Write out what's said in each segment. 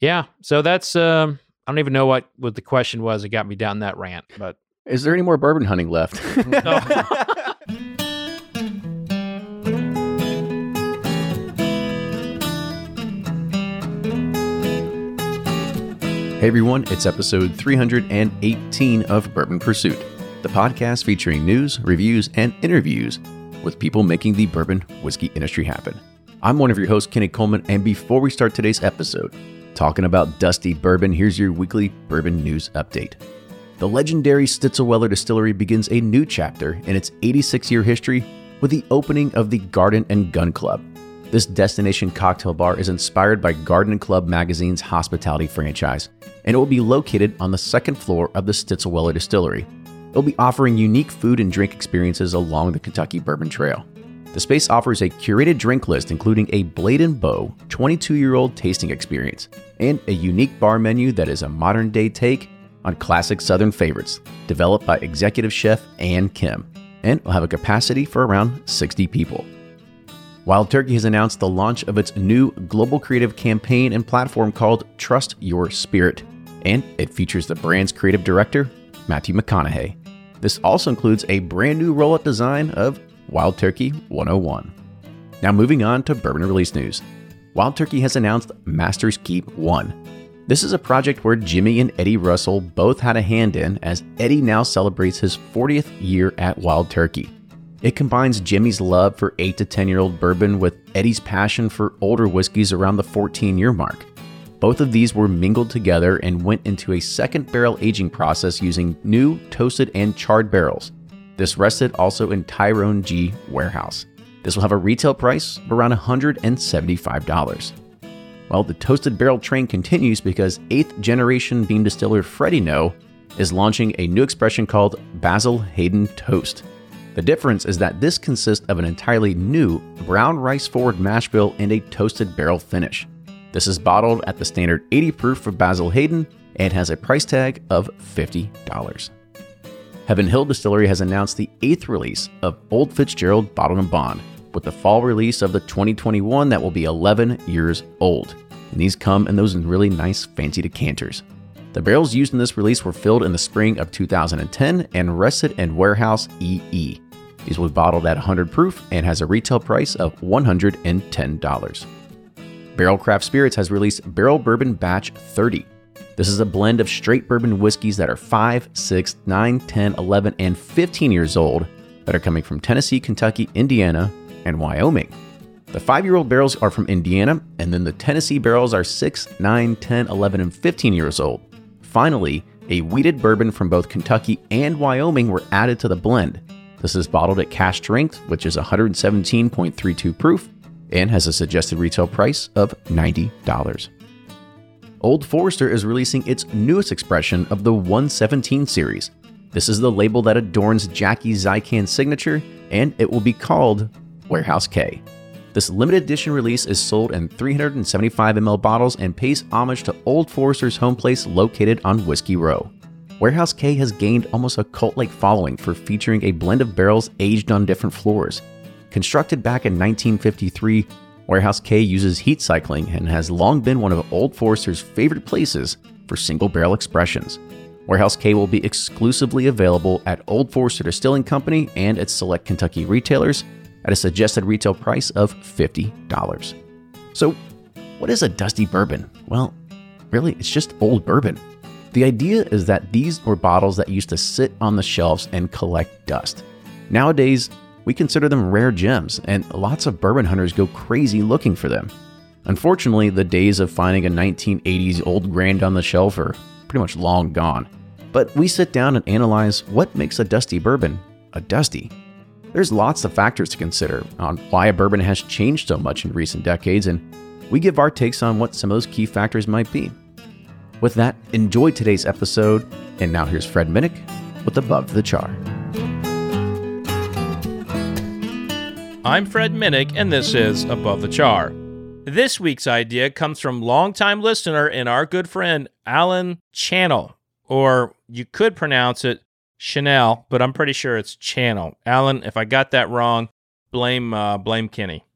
Yeah. So that's um I don't even know what what the question was that got me down that rant, but Is there any more bourbon hunting left? Hey everyone, it's episode 318 of Bourbon Pursuit, the podcast featuring news, reviews, and interviews with people making the bourbon whiskey industry happen. I'm one of your hosts, Kenny Coleman, and before we start today's episode, talking about Dusty Bourbon, here's your weekly bourbon news update. The legendary Stitzelweller Distillery begins a new chapter in its 86 year history with the opening of the Garden and Gun Club. This destination cocktail bar is inspired by Garden Club magazine's hospitality franchise, and it will be located on the second floor of the Stitzelweller Distillery. It'll be offering unique food and drink experiences along the Kentucky Bourbon Trail. The space offers a curated drink list including a Blade and Bow 22 year old tasting experience and a unique bar menu that is a modern day take on classic Southern favorites, developed by executive chef Ann Kim, and will have a capacity for around 60 people. Wild Turkey has announced the launch of its new global creative campaign and platform called Trust Your Spirit, and it features the brand's creative director, Matthew McConaughey. This also includes a brand new rollout design of Wild Turkey 101. Now, moving on to bourbon release news. Wild Turkey has announced Masters Keep 1. This is a project where Jimmy and Eddie Russell both had a hand in, as Eddie now celebrates his 40th year at Wild Turkey. It combines Jimmy's love for 8 to 10 year old bourbon with Eddie's passion for older whiskeys around the 14 year mark. Both of these were mingled together and went into a second barrel aging process using new toasted and charred barrels. This rested also in Tyrone G warehouse. This will have a retail price of around $175. Well, the toasted barrel train continues because 8th generation Beam distiller Freddie Noe is launching a new expression called Basil Hayden Toast. The difference is that this consists of an entirely new brown rice forward mash bill and a toasted barrel finish. This is bottled at the standard 80 proof for Basil Hayden and has a price tag of $50. Heaven Hill Distillery has announced the eighth release of Old Fitzgerald Bottled and Bond, with the fall release of the 2021 that will be 11 years old. And these come in those really nice fancy decanters. The barrels used in this release were filled in the spring of 2010 and rested in warehouse EE. These will be bottled at 100 proof and has a retail price of $110. Barrel Craft Spirits has released Barrel Bourbon Batch 30. This is a blend of straight bourbon whiskeys that are 5, 6, 9, 10, 11, and 15 years old that are coming from Tennessee, Kentucky, Indiana, and Wyoming. The five year old barrels are from Indiana, and then the Tennessee barrels are 6, 9, 10, 11, and 15 years old. Finally, a wheated bourbon from both Kentucky and Wyoming were added to the blend. This is bottled at cask strength, which is 117.32 proof, and has a suggested retail price of $90. Old Forester is releasing its newest expression of the 117 series. This is the label that adorns Jackie Zykan signature, and it will be called Warehouse K. This limited edition release is sold in 375 ml bottles and pays homage to Old Forester's home place located on Whiskey Row. Warehouse K has gained almost a cult like following for featuring a blend of barrels aged on different floors. Constructed back in 1953, Warehouse K uses heat cycling and has long been one of Old Forester's favorite places for single barrel expressions. Warehouse K will be exclusively available at Old Forester Distilling Company and its select Kentucky retailers at a suggested retail price of $50. So, what is a dusty bourbon? Well, really, it's just old bourbon. The idea is that these were bottles that used to sit on the shelves and collect dust. Nowadays, we consider them rare gems, and lots of bourbon hunters go crazy looking for them. Unfortunately, the days of finding a 1980s old grand on the shelf are pretty much long gone. But we sit down and analyze what makes a dusty bourbon a dusty. There's lots of factors to consider on why a bourbon has changed so much in recent decades, and we give our takes on what some of those key factors might be. With that, enjoy today's episode, and now here's Fred Minnick with Above the Char. I'm Fred Minnick, and this is Above the Char. This week's idea comes from longtime listener and our good friend Alan Channel, or you could pronounce it Chanel, but I'm pretty sure it's Channel. Alan, if I got that wrong, blame uh, blame Kenny.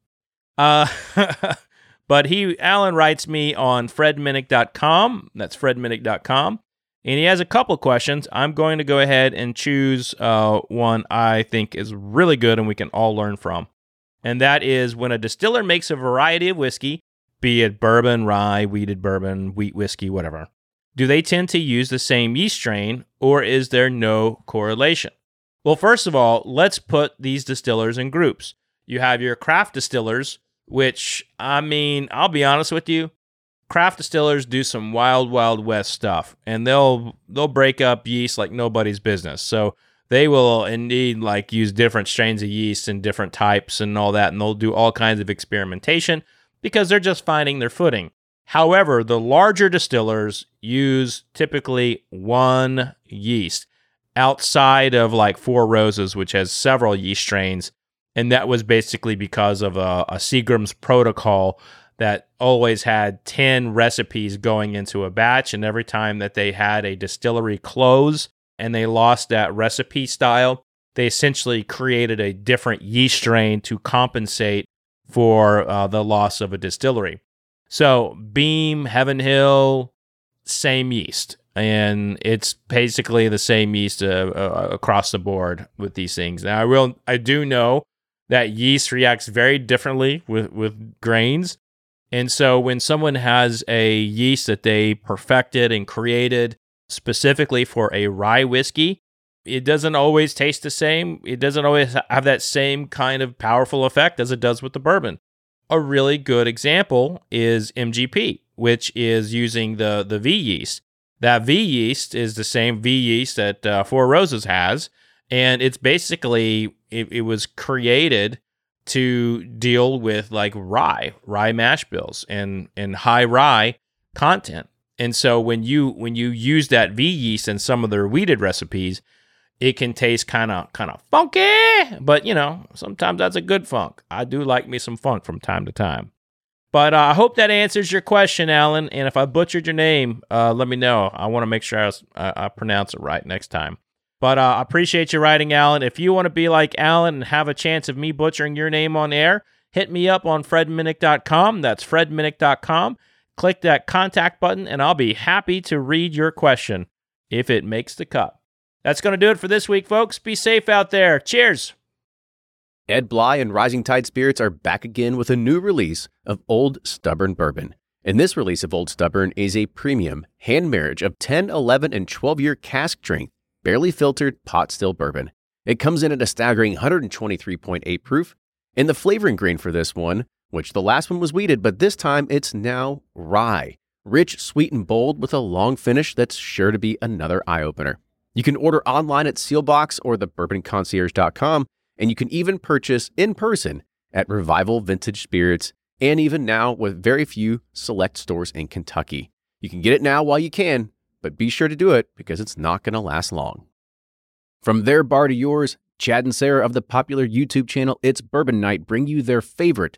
Uh, But he, Alan writes me on fredminnick.com. That's fredminnick.com. And he has a couple questions. I'm going to go ahead and choose uh, one I think is really good and we can all learn from. And that is when a distiller makes a variety of whiskey, be it bourbon, rye, wheated bourbon, wheat whiskey, whatever, do they tend to use the same yeast strain or is there no correlation? Well, first of all, let's put these distillers in groups. You have your craft distillers, which, I mean, I'll be honest with you, craft distillers do some wild wild west stuff and they'll they'll break up yeast like nobody's business so they will indeed like use different strains of yeast and different types and all that and they'll do all kinds of experimentation because they're just finding their footing however the larger distillers use typically one yeast outside of like four roses which has several yeast strains and that was basically because of a, a seagram's protocol that always had 10 recipes going into a batch. And every time that they had a distillery close and they lost that recipe style, they essentially created a different yeast strain to compensate for uh, the loss of a distillery. So, Beam, Heaven Hill, same yeast. And it's basically the same yeast uh, uh, across the board with these things. Now, I will, I do know that yeast reacts very differently with, with grains. And so when someone has a yeast that they perfected and created specifically for a rye whiskey, it doesn't always taste the same. It doesn't always have that same kind of powerful effect as it does with the bourbon. A really good example is MGP, which is using the, the V yeast. That V yeast is the same V yeast that uh, Four Roses has. And it's basically, it, it was created to deal with like rye, rye mash bills and and high rye content. And so when you when you use that V yeast in some of their wheated recipes, it can taste kind of kind of funky, but you know, sometimes that's a good funk. I do like me some funk from time to time. But uh, I hope that answers your question, Alan. And if I butchered your name, uh, let me know. I want to make sure I, was, I, pronounce it right next time. But uh, I appreciate you writing, Alan. If you want to be like Alan and have a chance of me butchering your name on air, hit me up on fredminnick.com. That's fredminnick.com. Click that contact button, and I'll be happy to read your question if it makes the cut. That's going to do it for this week, folks. Be safe out there. Cheers. Ed Bly and Rising Tide Spirits are back again with a new release of Old Stubborn Bourbon. And this release of Old Stubborn is a premium hand marriage of 10, 11, and 12 year cask strength barely filtered pot still bourbon. It comes in at a staggering 123.8 proof, and the flavoring grain for this one, which the last one was wheated, but this time it's now rye. Rich, sweet, and bold with a long finish that's sure to be another eye opener. You can order online at Seelbach's or thebourbonconcierge.com, and you can even purchase in person at Revival Vintage Spirits, and even now with very few select stores in Kentucky. You can get it now while you can but be sure to do it because it's not going to last long. From their bar to yours, Chad and Sarah of the popular YouTube channel It's Bourbon Night bring you their favorite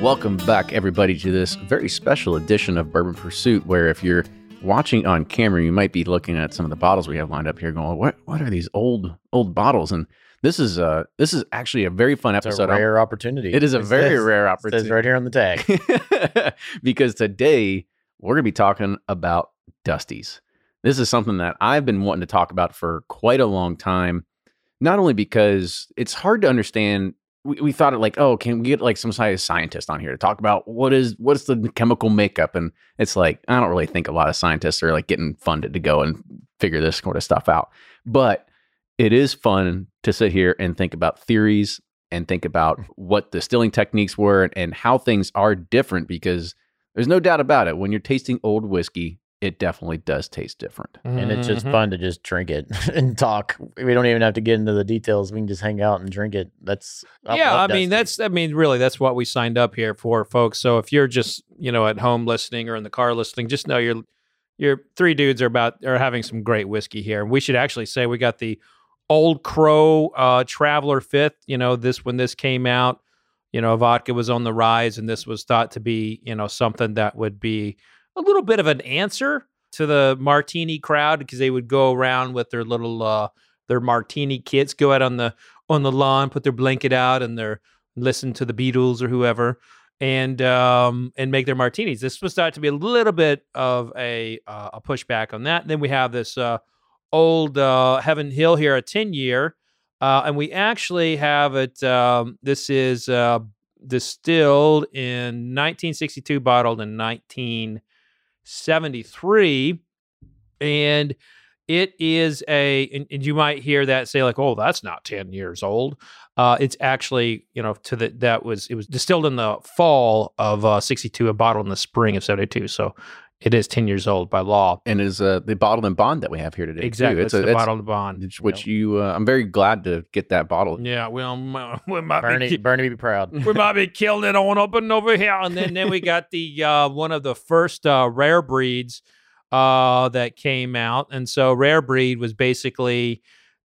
Welcome back, everybody, to this very special edition of Bourbon Pursuit. Where if you're watching on camera, you might be looking at some of the bottles we have lined up here, going, "What? What are these old old bottles?" And this is uh this is actually a very fun It's episode. a rare opportunity. It is a It very says- rare opportunity. Says right here on the tag. because today we're going to be talking about Dusties. This is something that I've been wanting to talk about for quite a long time. Not only because it's hard to understand. We, we thought it like, oh, can we get like some kind of scientist on here to talk about what is what's the chemical makeup? And it's like I don't really think a lot of scientists are like getting funded to go and figure this sort of stuff out. But it is fun to sit here and think about theories and think about mm. what the distilling techniques were and how things are different because there's no doubt about it. When you're tasting old whiskey, it definitely does taste different. And it's just Mhm. fun to just drink it and talk. We don't even have to get into the details. We can just hang out and drink it. That's I yeah, I mean Dusty. that's I mean really that's what we signed up here for, folks. So if you're just you know at home listening or in the car listening, just know your your three dudes are about are having some great whiskey here. And we should actually say we got the Old Crow uh, Traveler Fifth. You know this when this came out, you know vodka was on the rise, and this was thought to be you know something that would be a little bit of an answer to the martini crowd because they would go around with their little uh, their martini kits, go out on the on the lawn, put their blanket out, and their listen to the Beatles or whoever, and um, and make their martinis. This was thought to be a little bit of a uh, a pushback on that. then we have this uh, old uh, Heaven Hill here, a ten year, uh, and we actually have it. Um, this is uh, distilled in 1962, bottled in 1973, and it is a and, and you might hear that say like oh that's not 10 years old. Uh it's actually you know to the that was it was distilled in the fall of uh 62 and bottled in the spring of 72 so it is 10 years old by law And is uh, the bottle and bond that we have here today. too. exactly It's it's, a, the it's- bottled bond it's which you, uh, I'm very glad to get that bottle. yeah well m- we might be Bernie, ki- Bernie be proud. we might be killing it on up and over here. And then, then we got the uh, one of the first uh, rare breeds uh, that came out. And so rare breed was basically,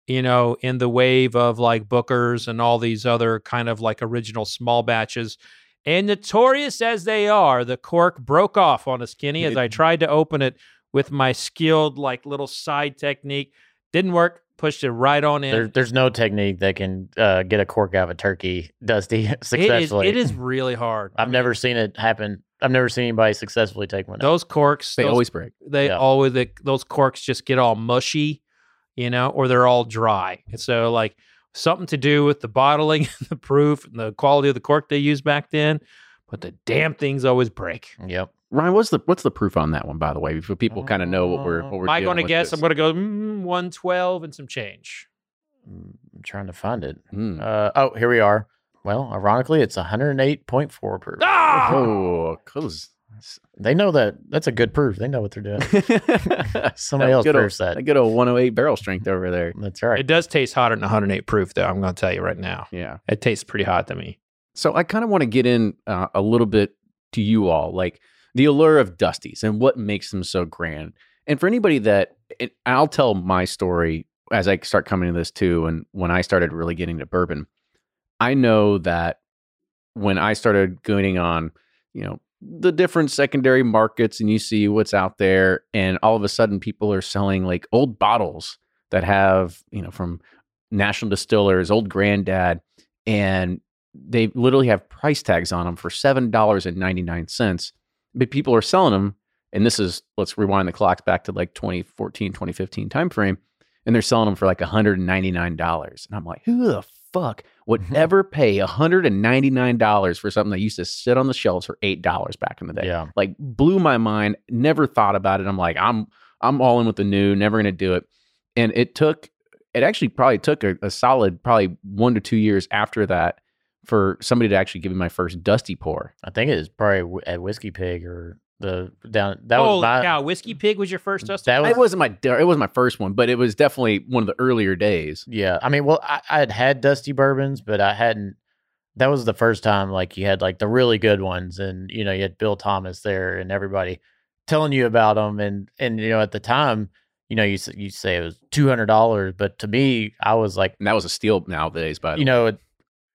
you know, in the wave of like Booker's and all these other kind of like original small batches. And notorious as they are, the cork broke off on a skinny as I tried to open it with my skilled like little side technique. Didn't work. Pushed it right on in. There, there's no technique that can uh, get a cork out of a turkey, Dusty, successfully. it is really hard. I I've mean, never seen it happen. I've never seen anybody successfully take one. out. those corks. They those always break. they Yeah. always they, those corks just get all mushy, you know, or they're all dry. And so like something to do with the bottling, the proof, and the quality of the cork they used back then. But the damn things always break. Yep. Ryan, what's the what's the proof on that one, by the way, so people kind of know what we're what we're. Am I dealing going to guess? this. I'm going to go mm, 112 and some change. Mm, I'm trying to find it. Mm. Uh, oh, here we are. Well, ironically, it's 108.4 proof. Ah! Oh, close. They know that. That's a good proof. They know what they're doing. Somebody else good old, that. that good old 108 barrel strength over there. That's right. It does taste hotter than 108 proof, though. I'm going to tell you right now. Yeah. It tastes pretty hot to me. So I kind of want to get in uh, a little bit to you all, like the allure of Dusties and what makes them so grand. And for anybody that, and I'll tell my story as I start coming to this too. And when I started really getting to bourbon, I know that when I started going on, you know, the different secondary markets and you see what's out there, and all of a sudden people are selling like old bottles that have, you know, from national distillers, old granddad, and they literally have price tags on them for seven dollars and ninety nine cents. But people are selling them, and this is let's rewind the clocks back to like 2014, 2015 timeframe, and they're selling them for like $199. And I'm like, who the fuck would mm-hmm. ever pay $199 for something that used to sit on the shelves for $8 back in the day? Yeah. Like blew my mind, never thought about it. I'm like, I'm I'm all in with the new, never gonna do it. And it took it actually probably took a, a solid probably one to two years after that for somebody to actually give me my first dusty pour. I think it was probably at Whiskey Pig or the down. That Holy was oh, my. cow. Whiskey Pig was your first dust? That was It wasn't my it wasn't my first one, but it was definitely one of the earlier days. Yeah, I mean, well, I, I had had dusty bourbons, but I hadn't. That was the first time like you had like the really good ones, and you know you had Bill Thomas there, and everybody telling you about them, and and you know at the time, you know you you say it was two hundred dollars, but to me, I was like, And that was a steal nowadays, by the you way. know, it,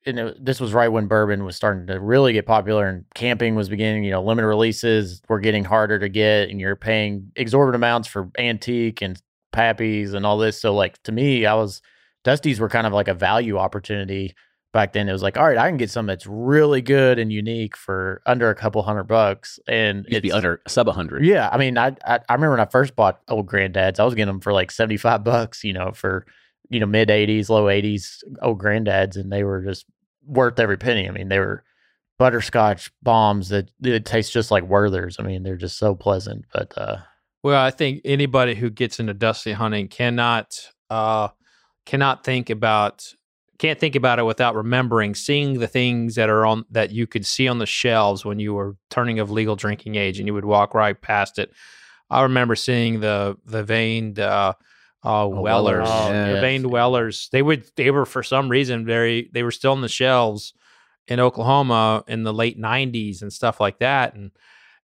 you know, this was right when bourbon was starting to really get popular, and camping was beginning. You know, limited releases were getting harder to get, and you're paying exorbitant amounts for antique and pappies and all this. So, like to me, I was Dusty's were kind of like a value opportunity back then. It was like, all right, I can get something that's really good and unique for under a couple hundred bucks, and It used to be under sub a 100. yeah, I mean, I, I I remember when I first bought old granddads, I was getting them for like seventy five bucks, you know, for you know mid '80s, low '80s old granddads, and they were just worth every penny. I mean, they were butterscotch bombs that it tastes just like Werther's. I mean, they're just so pleasant. But uh, Well, I think anybody who gets into dusty hunting cannot uh cannot think about can't think about it without remembering seeing the things that are on that you could see on the shelves when you were turning of legal drinking age and you would walk right past it. I remember seeing the the veined uh uh Wellers. Oh, yes. veined Wellers. They would they were for some reason very they were still on the shelves in Oklahoma in the late 90s and stuff like that and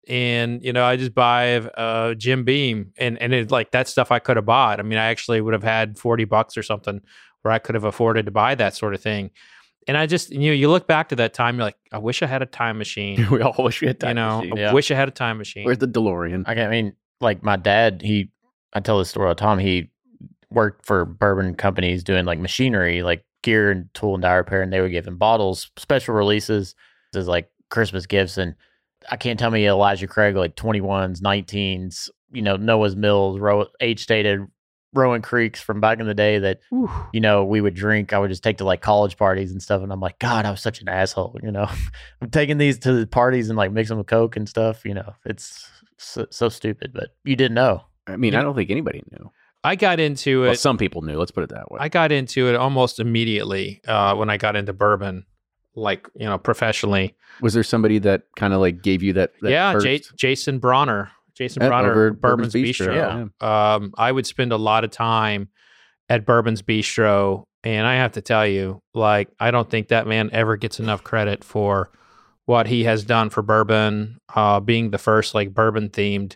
and you know I just buy uh Jim Beam and and it like that stuff I could have bought. I mean I actually would have had 40 bucks or something where I could have afforded to buy that sort of thing. And I just you know you look back to that time you're like I wish I had a time machine. we all wish we had time. you know, machine. I Yeah. wish I had a time machine. Where's the DeLorean? I, I mean, like my dad, he I tell this story all the time. He worked for bourbon companies doing like machinery, like gear and tool and die repair, and they were giving bottles, special releases as like Christmas gifts. And I can't tell me Elijah Craig like 21s, 19s, you know, Noah's Mills, row, age stated Rowan Creeks from back in the day that, Whew. you know, we would drink. I would just take to like college parties and stuff. And I'm like, God, I was such an asshole. You know, I'm taking these to the parties and like mix them with Coke and stuff. You know, it's so, so stupid, but you didn't know. I mean, Yeah. I don't think anybody knew. I got into it Well, some people knew. Let's put it that way. I got into it almost immediately uh, when I got into bourbon, like you know, professionally. was there somebody that kind of like gave you that? that yeah, J- Jason Brauner, Jason uh, Brauner, over at Bourbon's, Bistro. Yeah. Um, I would spend a lot of time at Bourbon's Bistro, and I have to tell you, like, I don't think that man ever gets enough credit for what he has done for bourbon, uh, being the first like bourbon themed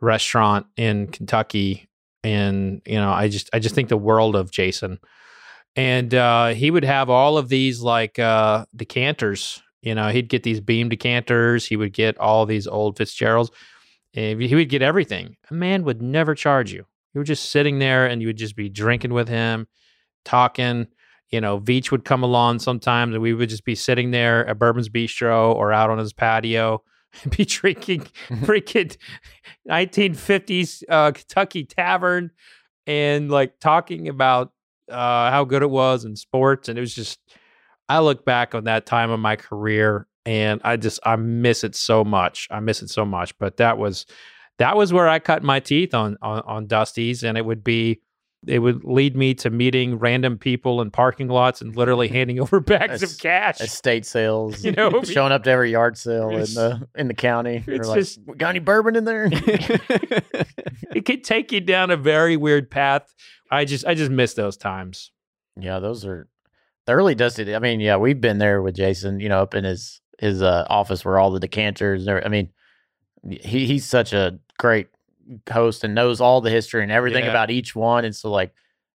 restaurant in Kentucky. And you know, I just I just think the world of Jason. And uh, he would have all of these like uh, decanters. You know, he'd get these beam decanters. He would get all these old Fitzgeralds. And he would get everything. A man would never charge you. You were just sitting there and you would just be drinking with him, talking. You know, Veach would come along sometimes and we would just be sitting there at Bourbon's Bistro or out on his patio be drinking freaking 1950s uh, Kentucky Tavern and like talking about uh, how good it was in sports. And it was just, I look back on that time of my career and I just, I miss it so much. I miss it so much. But that was, that was where I cut my teeth on, on, on Dusty's. And it would be, it would lead me to meeting random people in parking lots and literally handing over bags of cash. Estate sales, You know, showing up to every yard sale in the in the county. It's like, just- "We got any bourbon in there? it could take you down a very weird path. I just, I just miss those times. Yeah, those are the early dusty. I mean, yeah, we've been there with Jason. You know, up in his his uh, office where all the decanters. And I mean, he he's such a great host and knows all the history and everything Yeah. about each one. And so, like,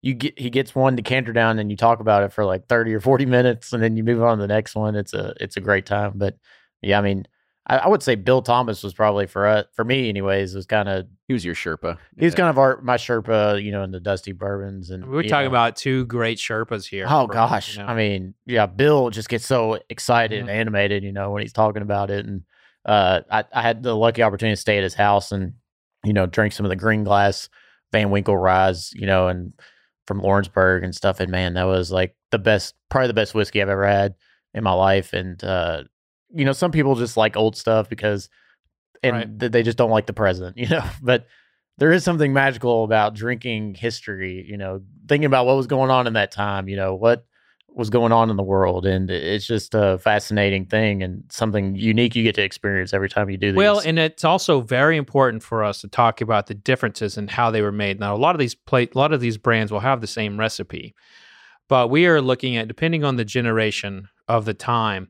you get he gets one decanter down and you talk about it for like thirty or forty minutes, and then you move on to the next one. It's a it's a great time. But yeah, I mean, I, I would say Bill Thomas was probably for us, for me, anyways. Was kind of he was your Sherpa. he was kind of our my Sherpa, you know, in the Dusty Bourbons and we're talking know. about two great Sherpas here. Oh for- gosh, you know. I mean, yeah, Bill just gets so excited and animated, you know, when he's talking about it. And uh, I, I had the lucky opportunity to stay at his house and you know drink some of the green glass Van Winkle Ryes, you know, and from Lawrenceburg and stuff. And man, that was like the best, probably the best whiskey I've ever had in my life. And uh, you know, some people just like old stuff because and Right. th- they just don't like the present, you know. But there is something magical about drinking history, you know, thinking about what was going on in that time, you know, what was going on in the world. And it's just a fascinating thing and something unique you get to experience every time you do these. Well, and it's also very important for us to talk about the differences and how they were made. Now, a lot of these plate, a lot of these brands will have the same recipe, but we are looking at depending on the generation of the time.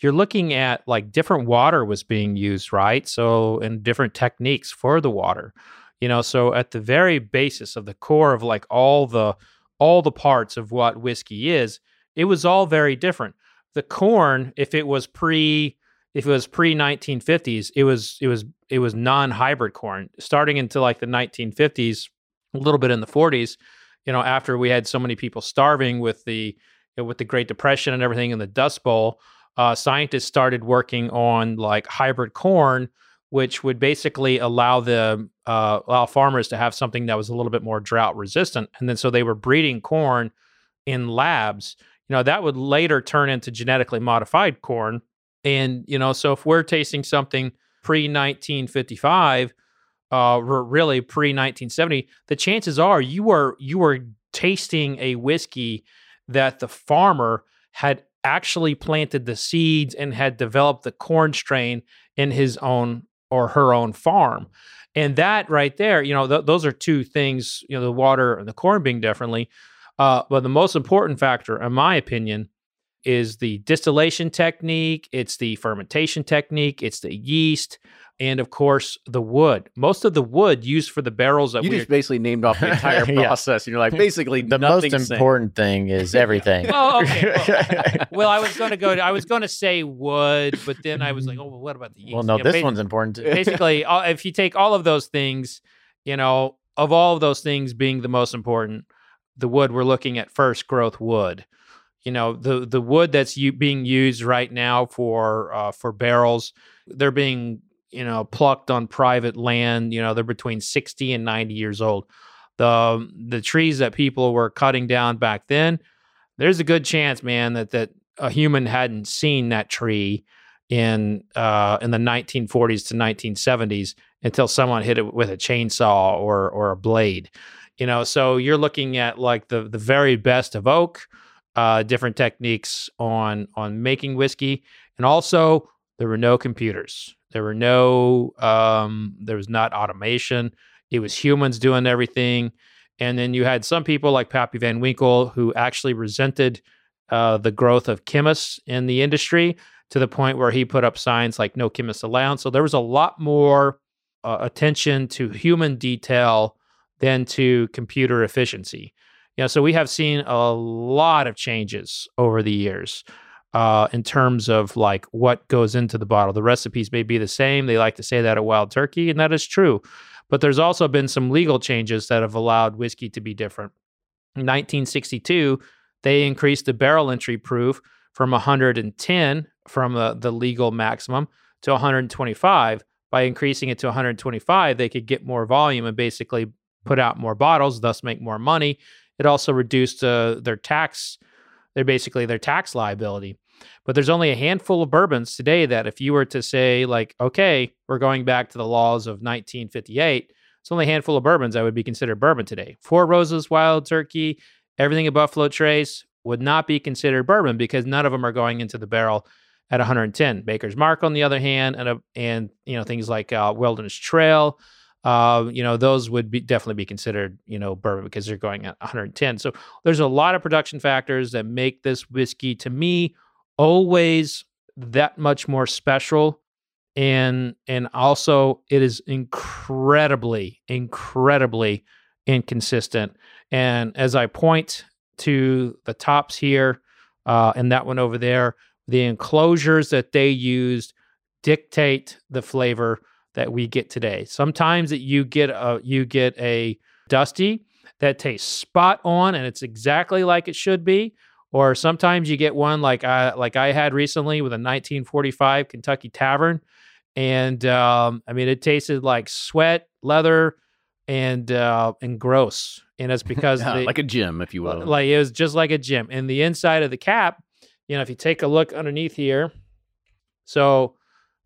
You're looking at like different water was being used, right? So, and different techniques for the water. You know, so at the very basis of the core of like all the all the parts of what whiskey is, it was all very different. The corn, if it was pre if it was pre 1950s, it was it was it was non-hybrid corn. Starting into like the 1950s, a little bit in the 40s, you know, after we had so many people starving with the with the Great Depression and everything in the Dust Bowl, uh, scientists started working on like hybrid corn, which would basically allow the uh, allow farmers to have something that was a little bit more drought resistant. And then so they were breeding corn in labs. You know that would later turn into genetically modified corn. And you know, so if we're tasting something pre 1955, uh, really pre 1970, the chances are you are you are tasting a whiskey that the farmer had actually planted the seeds and had developed the corn strain in his own or her own farm. And that right there, you know, th- those are two things, you know, the water and the corn being differently. Uh, but the most important factor, in my opinion, is the distillation technique, it's the fermentation technique, it's the yeast, and of course the wood. Most of the wood used for the barrels that you we just basically named off the entire Yeah. process, and you're like, basically, The most nothing's important thing is everything. Oh, okay. Well, well, I was going to go. I was going to say wood, but then I was like, oh, well, what about the yeast? well, no, You know, this one's important too. basically, all- if you take all of those things, you know, of all of those things being the most important, the wood we're looking at first growth wood. You know, the the wood that's u- being used right now for uh, for barrels, they're being you know plucked on private land. You know, they're between sixty and ninety years old. The the trees that people were cutting down back then, there's a good chance, man, that that a human hadn't seen that tree in uh, in the 1940s to 1970s until someone hit it with a chainsaw or or a blade. You know, so you're looking at like the the very best of oak, uh, different techniques on on making whiskey, and also there were no computers. There were no um, there was not automation. It was humans doing everything. And then you had some people like Pappy Van Winkle who actually resented uh, the growth of chemists in the industry to the point where he put up signs like no chemists allowed. So there was a lot more uh, attention to human detail than to computer efficiency. Know, so we have seen a lot of changes over the years uh, in terms of like what goes into the bottle. The recipes may be the same. They like to say that at Wild Turkey, and that is true. But there's also been some legal changes that have allowed whiskey to be different. In 1962, they increased the barrel entry proof from 110 from uh, the legal maximum to 125. By increasing it to 125, they could get more volume and basically put out more bottles, thus make more money. It also reduced uh, their tax, their basically their tax liability. But there's only a handful of bourbons today that if you were to say like, okay, we're going back to the laws of 1958, it's only a handful of bourbons that would be considered bourbon today. Four Roses, Wild Turkey, everything at Buffalo Trace would not be considered bourbon because none of them are going into the barrel at 110. Maker's Mark, on the other hand, and a, and you know things like uh, Wilderness Trail, uh, you know those would be definitely be considered you know bourbon because they're going at 110. So there's a lot of production factors that make this whiskey to me always that much more special and and also it is incredibly incredibly inconsistent and as i point to the tops here uh, and that one over there the enclosures that they used dictate the flavor that we get today sometimes that you get a you get a dusty that tastes spot on and it's exactly like it should be or sometimes you get one like I like I had recently with a 1945 Kentucky Tavern, and um, I mean it tasted like sweat, leather, and uh, and gross, and it's because Yeah, the, like a gym, if you will. like it was just like a gym. And the inside of the cap, you know, if you take a look underneath here, so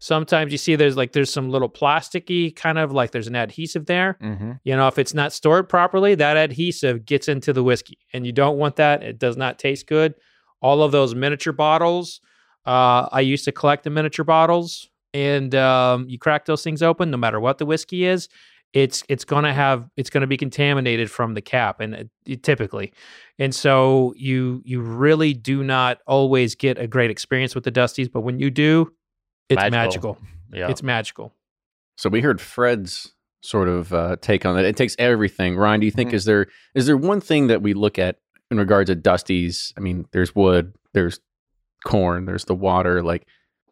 sometimes you see there's like there's some little plasticky kind of like there's an adhesive there. Mm-hmm. You know, if it's not stored properly, that adhesive gets into the whiskey, and you don't want that. It does not taste good. All of those miniature bottles, uh, I used to collect the miniature bottles, and um, you crack those things open, no matter what the whiskey is, it's it's gonna have it's gonna be contaminated from the cap, and it, it- typically, and so you you really do not always get a great experience with the Dusties, but when you do, it's magical. Magical. Yeah. It's magical. So we heard Fred's sort of uh, take on that. It takes everything. Ryan, do you think Mhm. is there is there one thing that we look at in regards to Dusty's? I mean, there's wood, there's corn, there's the water. Like,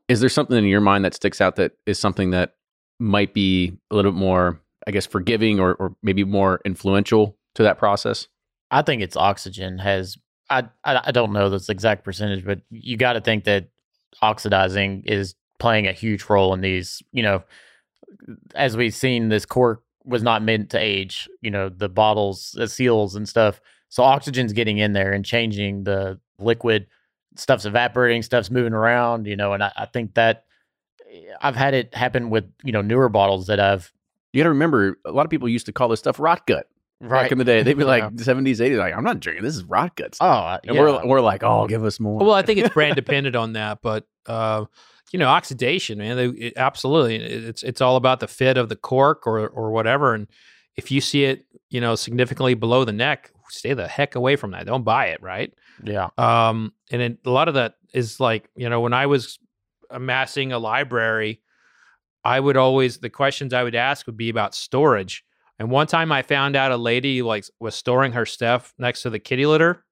is there something in your mind that sticks out that is something that might be a little bit more, I guess, forgiving or, or maybe more influential to that process? I think it's oxygen has I I, I don't know this exact percentage, but you got to think that oxidizing is playing a huge role in these. You know, as we've seen, this cork was not meant to age. You know, the bottles, the seals, and stuff. So oxygen's getting in there and changing the liquid. Stuff's evaporating. Stuff's moving around. You know, and I, I think that eh, I've had it happen with you know newer bottles that I've You got to remember, a lot of people used to call this stuff rot gut back in the day. They'd be like Yeah. 70s, 80s, like, I'm not drinking. This is rot guts. oh I- and yeah. we're, we're like, oh, give us more. Well, I think it's brand dependent on that, but uh, you know, oxidation, man, they, it, absolutely, it's it's all about the fit of the cork or or whatever. And if you see it, you know, significantly below the neck, stay the heck away from that. Don't buy it, right? yeah Um, and it, a lot of that is like, you know, when I was amassing a library, I would always the questions I would ask would be about storage. And one time I found out a lady like was storing her stuff next to the kitty litter,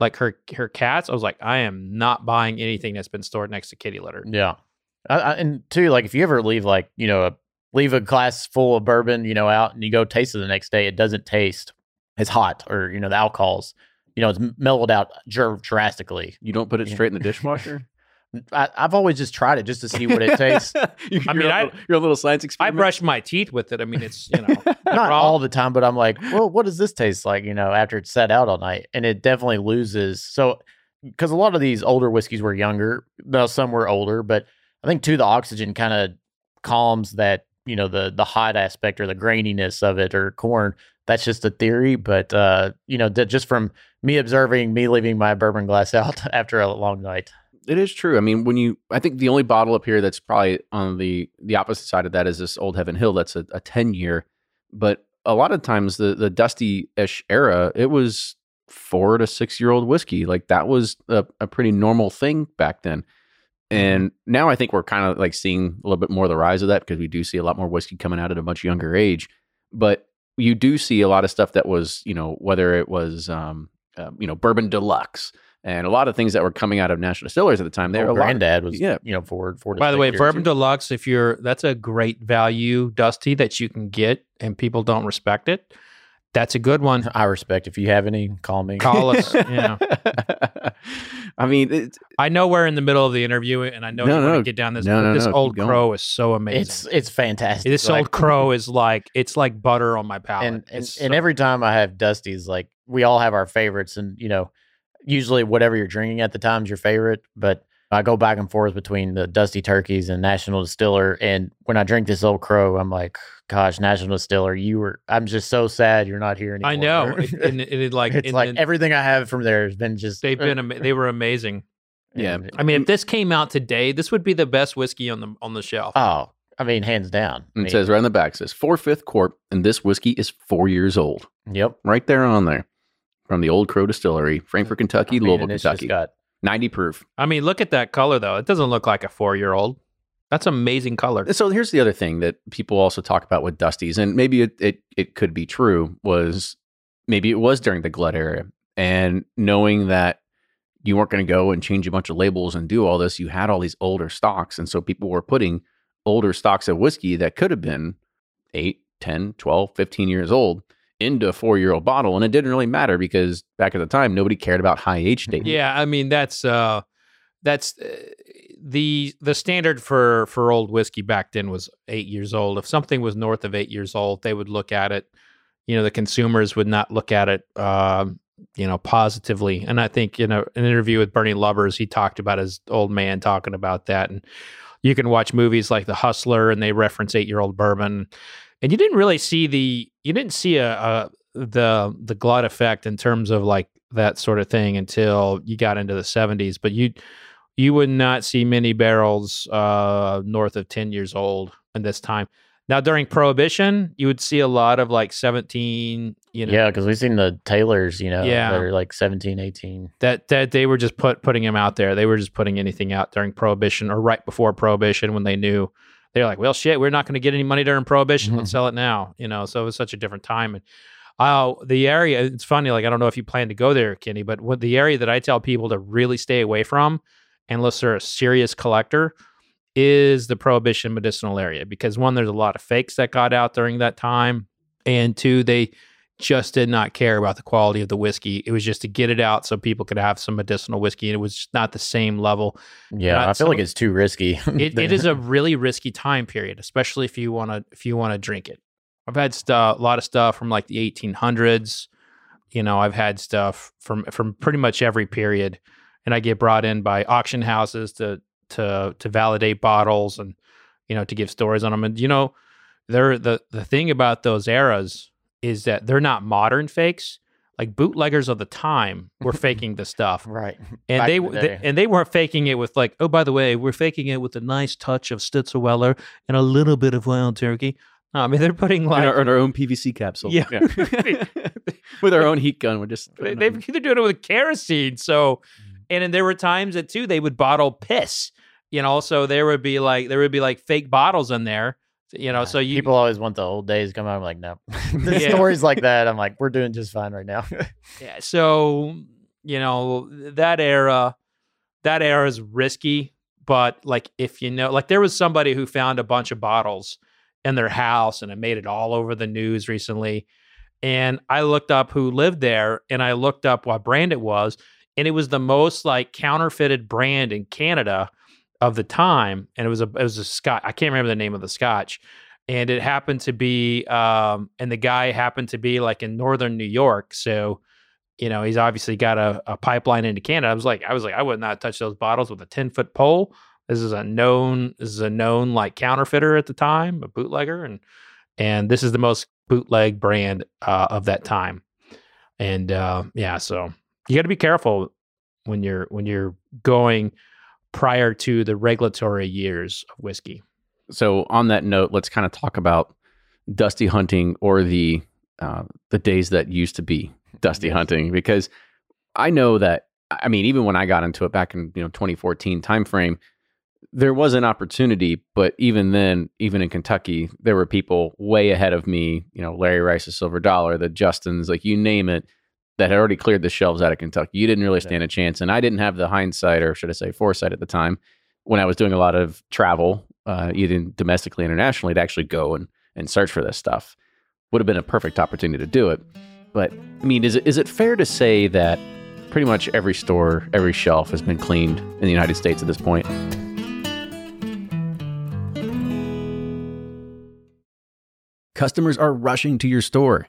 like her her cats. I was like, I am not buying anything that's been stored next to kitty litter. Yeah, I, I, and two, like if you ever leave like you know a leave a glass full of bourbon, you know, out and you go taste it the next day, it doesn't taste as hot, or you know the alcohols, you know, it's mellowed out dr- drastically. you don't put it Yeah. straight in the dishwasher? I, I've always just tried it just to see what it tastes. you, I you're mean, a I- little- you're a little science experiment. I brush my teeth with it. I mean, it's you know, Not raw. all the time, but I'm like, well, what does this taste like? You know, after it's set out all night, and it definitely loses. So, because a lot of these older whiskeys were younger, now some were older, but I think too the oxygen kind of calms that you know the the hot aspect or the graininess of it or corn. That's just a theory, but uh, you know, that just from me observing, me leaving my bourbon glass out after a long night. It is true. I mean, when you, I think the only bottle up here that's probably on the the opposite side of that is this Old Heaven Hill. That's a, a ten year, but a lot of times the the dusty ish era, it was four to six year old whiskey. Like that was a, a pretty normal thing back then. And now I think we're kind of like seeing a little bit more of the rise of that because we do see a lot more whiskey coming out at a much younger age. But you do see a lot of stuff that was, you know, whether it was, um, uh, you know, bourbon deluxe and a lot of things that were coming out of national distillers at the time. They were Old a lot- granddad was, yeah. you know, four four. By the way, years. Bourbon Deluxe, if you're that's a great value dusty that you can get and people don't respect it. That's a good one. I respect. If you have any, call me. Call us. yeah. I mean, it's, I know we're in the middle of the interview and I know No, you want no. to get down this, No, but no, this no, keep old going. crow is so amazing. It's it's fantastic. this Like- old crow is like it's like butter on my palate. and and, It's and every time I have Dusty's, like we all have our favorites, and you know, usually whatever you're drinking at the time is your favorite. But I go back and forth between the Dusty Turkeys and National Distiller, and when I drink this Old Crow, I'm like, gosh, National Distiller, you were. I'm just so sad you're not here anymore. I know. It, and it, it like it's like then everything I have from there has been just. they've been ama- they were amazing. Yeah. and- I mean, if this came out today, this would be the best whiskey on the on the shelf. oh, I mean, hands down. I it says right on the back, it says four fifth corp, and this whiskey is four years old. Yep. Right there on there. From the Old Crow Distillery, Frankfort, Kentucky, I mean, Louisville, and it's just Kentucky. got 90 proof. I mean, look at that color though. It doesn't look like a four year old. That's amazing color. So here's the other thing that people also talk about with Dusties, and maybe it, it, it could be true, was maybe it was during the glut era. And knowing that you weren't going to go and change a bunch of labels and do all this, you had all these older stocks. And so people were putting older stocks of whiskey that could have been 8, 10, 12, 15 years old into a four year old bottle. And it didn't really matter because back at the time, nobody cared about high age date. Yeah, I mean that's uh that's uh, the the standard for for old whiskey back then was 8 years old. If something was north of 8 years old, they would look at it you know the consumers would not look at it um you know positively. And I think you know an interview with Bernie Lubbers, he talked about his old man talking about that and you can watch movies like The Hustler and they reference 8-year-old bourbon and you didn't really see the you didn't see a, a the the glut effect in terms of like that sort of thing until you got into the 70s but you you would not see many barrels uh north of 10 years old in this time now during prohibition you would see a lot of like 17 you know yeah, because we've seen the Taylors you know, Yeah. that are like 17, 18. that that they were just put putting him out there they were just putting anything out during prohibition or right before prohibition when they knew they're like well shit we're not going to get any money during prohibition. Let's sell it now you know so it was such a different time and uh, the area it's funny like i don't know if you plan to go there kenny but what the area that i tell people to really stay away from unless they're a serious collector is the prohibition medicinal area because one there's a lot of fakes that got out during that time and two they just did not care about the quality of the whiskey. It was just to get it out so people could have some medicinal whiskey, and it was just not the same level. Yeah, Not I feel some- like it's too risky. It, it is a really risky time period, especially if you want to if you want to drink it. I've had stuff, a lot of stuff from like the 1800s. You know, I've had stuff from from pretty much every period, and I get brought in by auction houses to to to validate bottles and you know to give stories on them. And you know, they're the the thing about those eras is that they're not modern fakes. Like bootleggers of the time were faking the stuff right. and Back they, the they and they weren't faking it with like, oh, by the way, we're faking it with a nice touch of Stitzelweller and a little bit of wild turkey. No, I mean they're putting in, like our, in our own PVC capsule. Yeah. With our own heat gun, we're just they, they're doing it with kerosene. So, mm. and then there were times that too they would bottle piss. You know, so there would be like there would be like fake bottles in there. You know, so you people always want the old days come out. I'm like, no, the Yeah. stories like that. I'm like, we're doing just fine right now. Yeah, so you know that era, that era is risky. But like, if you know, like, there was somebody who found a bunch of bottles in their house, and it made it all over the news recently. And I looked up who lived there, and I looked up what brand it was, and it was the most like counterfeited brand in Canada of the time, and it was a it was a Scotch. I can't remember the name of the Scotch, and it happened to be, um, and the guy happened to be like in northern New York, so you know he's obviously got a, a pipeline into Canada. I was like, I was like, I would not touch those bottles with a ten foot pole. This is a known, this is a known like counterfeiter at the time, a bootlegger, and and this is the most bootleg brand uh, of that time. And uh, yeah, so you got to be careful when you're when you're going prior to the regulatory years of whiskey. So on that note, let's kind of talk about dusty hunting or the uh, the days that used to be dusty Yes. hunting because I know that I mean even when I got into it back in you know 2014 timeframe there was an opportunity but even then even in Kentucky there were people way ahead of me you know Larry Rice's Silver Dollar the Justins like you name it that had already cleared the shelves out of Kentucky you didn't really stand a chance and I didn't have the hindsight or should I say foresight at the time when I was doing a lot of travel, uh, either domestically, internationally, to actually go and, and search for this stuff, would have been a perfect opportunity to do it. But I mean, is it is it fair to say that pretty much every store, every shelf has been cleaned in the United States at this point? Customers are rushing to your store.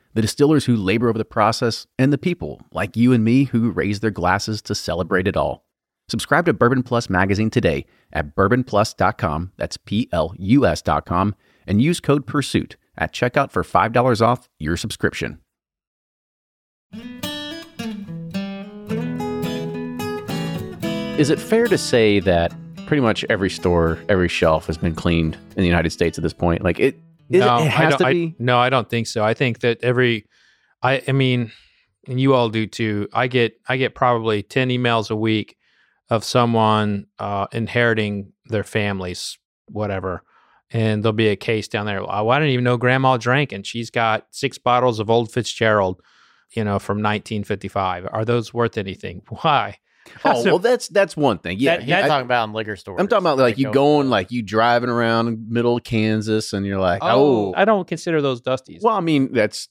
the distillers who labor over the process, and the people like you and me who raise their glasses to celebrate it all. Subscribe to Bourbon Plus magazine today at bourbonplus.com, that's P L U S.com, and use code PURSUIT at checkout for $5 off your subscription. Is it fair to say that pretty much every store, every shelf has been cleaned in the United States at this point? Like it, no, it, it I has don't, to I- no, I don't think so. I think that every, I, I mean, and you all do too. I get, I get probably ten emails a week of someone uh, inheriting their families, whatever, and there'll be a case down there. Oh, I didn't even know Grandma drank, and she's got six bottles of Old Fitzgerald, you know, from 1955. Are those worth anything? Why? Oh well, that's that's one thing. Yeah, He's I, talking about in liquor stores. I'm talking about like you go- going like you driving around middle of Kansas and you're like, oh, oh, I don't consider those dusties. well, I mean that's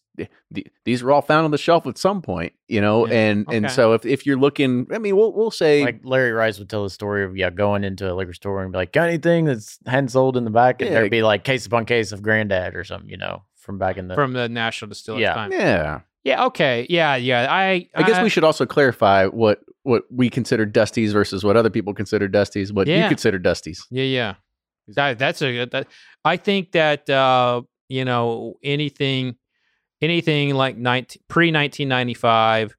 the, these were all found on the shelf at some point, you know, Yeah, and and so if if you're looking, I mean, we'll we'll say like Larry Rice would tell the story of yeah going into a liquor store and be like, got anything that's hadn't sold in the back, and Yeah. there'd be like case upon case of Granddad or something, you know, from back in the from the National Distillers Yeah. time. yeah. Yeah. Okay. Yeah. Yeah. I. I guess we should also clarify what what we consider dusties versus what other people consider dusties, what you consider dusties. Yeah. Yeah. That, that's a. That, I think that uh, you know anything, anything like 19, pre nineteen ninety five,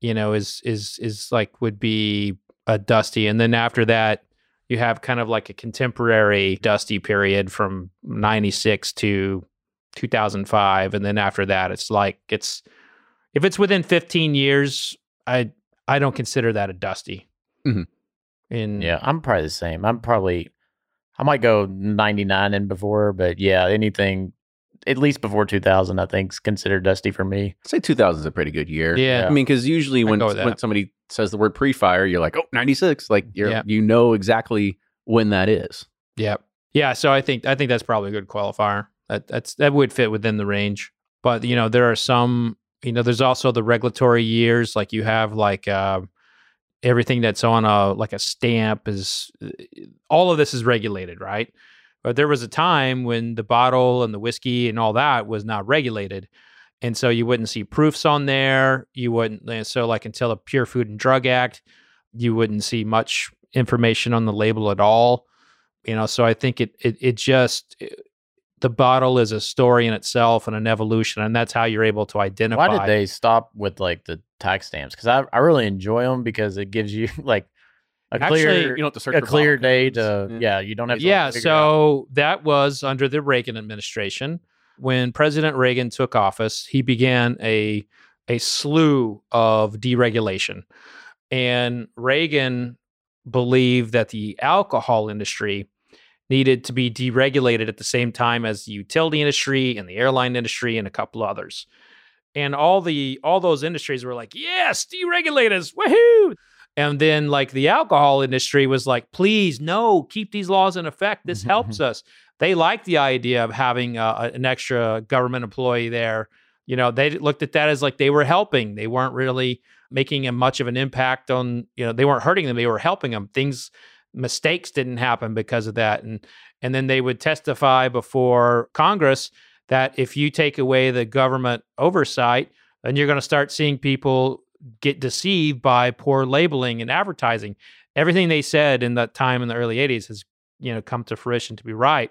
you know, is is is like would be a dusty, and then after that. You have kind of like a contemporary dusty period from 96 to 2005 and then after that it's like it's if it's within 15 years i i don't consider that a dusty Mhm. in yeah. I'm probably the same. I'm probably I might go 99 and before, but yeah, anything at least before 2000, I think, is considered dusty for me. I'd say 2000 is a pretty good year. yeah, I mean, because usually when when somebody says the word pre-fire, you're like, oh, 96. Like you're Yeah. you know exactly when that is. yeah yeah so i think i think that's probably a good qualifier that that's that would fit within the range but you know there are some you know there's also the regulatory years like you have like uh everything that's on a like a stamp is all of this is regulated right? But there was a time when the bottle and the whiskey and all that was not regulated and so you wouldn't see proofs on there you wouldn't so like until the pure food and drug act you wouldn't see much information on the label at all you know so i think it it, it just the bottle is a story in itself and an evolution and that's how you're able to identify Why did they stop with like the tax stamps? Because I, I really enjoy them because it gives you like a Actually, clear You don't have to search a clear bottle day to yeah. you don't have to yeah figure out- so that was under the reagan administration when president reagan took office he began a a slew of deregulation and reagan believed that the alcohol industry needed to be deregulated at the same time as the utility industry and the airline industry and a couple others. And all the all those industries were like yes deregulate us woohoo! And then like the alcohol industry was like please no keep these laws in effect. This helps us. They liked the idea of having uh, an extra government employee there. You know they looked at that as like they were helping. They weren't really making a much of an impact on you know they weren't hurting them they were helping them. Things mistakes didn't happen because of that and and then they would testify before congress that if you take away the government oversight then you're going to start seeing people get deceived by poor labeling and advertising. Everything they said in that time in the early 80s has you know come to fruition to be right.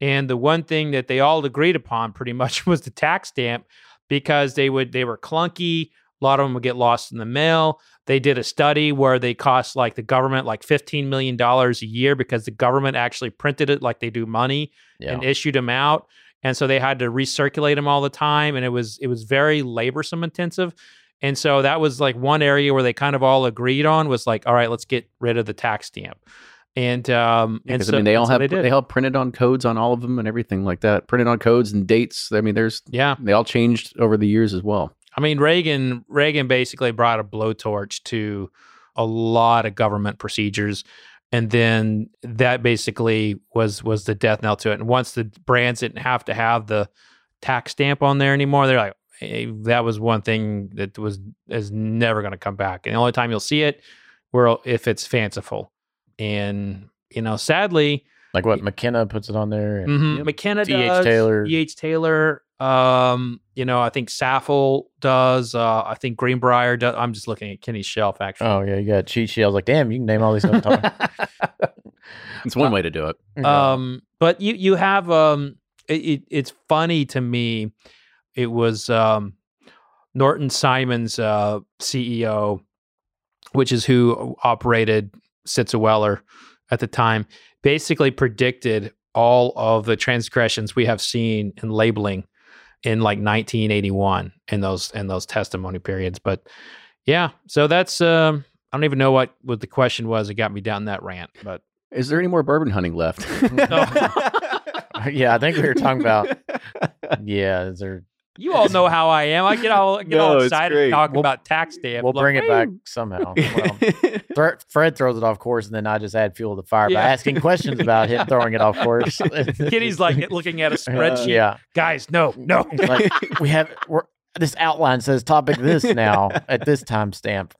And the one thing that they all agreed upon pretty much was the tax stamp because they would they were clunky a lot of them would get lost in the mail they did a study where they cost like the government like 15 million dollars a year because the government actually printed it like they do money yeah. and issued them out and so they had to recirculate them all the time and it was it was very laborsome intensive and so that was like one area where they kind of all agreed on was like all right let's get rid of the tax stamp and um and so, I mean, they all have they they, all printed on codes on all of them and everything like that. Printed on codes and dates. I mean, there's yeah they all changed over the years as well. I mean, Reagan Reagan basically brought a blowtorch to a lot of government procedures, and then that basically was was the death knell to it. And once the brands didn't have to have the tax stamp on there anymore, they're like, hey, that was one thing that was is never going to come back. And the only time you'll see it, where if it's fanciful, and you know, sadly, like what McKenna puts it on there. And, Mhm. Yep. McKenna does. Taylor. E.H. Taylor. Um, you know, I think Saffell does. Uh, I think Greenbrier does. I'm just looking at Kenny's shelf actually. Oh yeah, you got cheat sheet. I was like, damn, you can name all these stuff. I'm It's one way to do it. Um, but you you have um, it, it, it's funny to me. It was um, Norton Simon's uh, CEO, which is who operated Stitzel-Weller at the time, basically predicted all of the transgressions we have seen in labeling in like 1981 in those in those testimony periods. But yeah, so that's um, I don't even know what what the question was. It got me down that rant, but Is there any more bourbon hunting left? yeah, I think we were talking about. Yeah, is there? You all know how I am. I get all get No, all excited great. talking We'll- about tax day. We'll Like, bring it back somehow. Well, Fred throws it off course, and then I just add fuel to the fire by asking questions about him throwing it off course. Kitty's like looking at a spreadsheet. yeah, Guys, no, no. He's like we have we're, this outline says topic this now at this timestamp.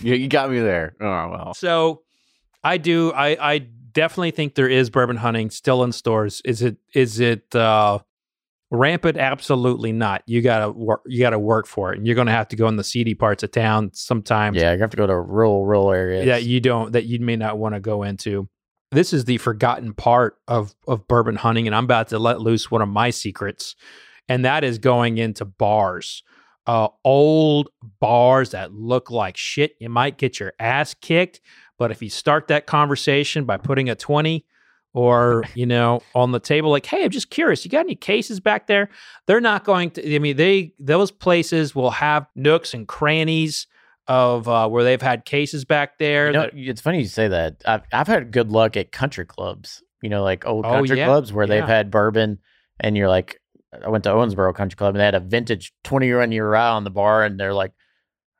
you, you got me there. Oh well. So I do I I definitely think there is bourbon hunting still in stores. Is it is it uh rampant? Absolutely not. You gotta work you gotta work for it. And you're gonna have to go in the seedy parts of town sometimes yeah, you have to go to rural rural areas. that you don't that you may not want to go into. This is the forgotten part of of bourbon hunting, and I'm about to let loose one of my secrets, and that is going into bars. Uh, old bars that look like shit. You might get your ass kicked, but if you start that conversation by putting a 20 or, you know, on the table, like, hey, I'm just curious, you got any cases back there? They're not going to, I mean, they, those places will have nooks and crannies of uh, where they've had cases back there. You know, it's funny you say that. I've I've had good luck at country clubs. You know, like old Oh, country yeah. clubs where they've had bourbon, and you're like, I went to Owensboro Country Club and they had a vintage 20 one year rye on the bar, and they're like,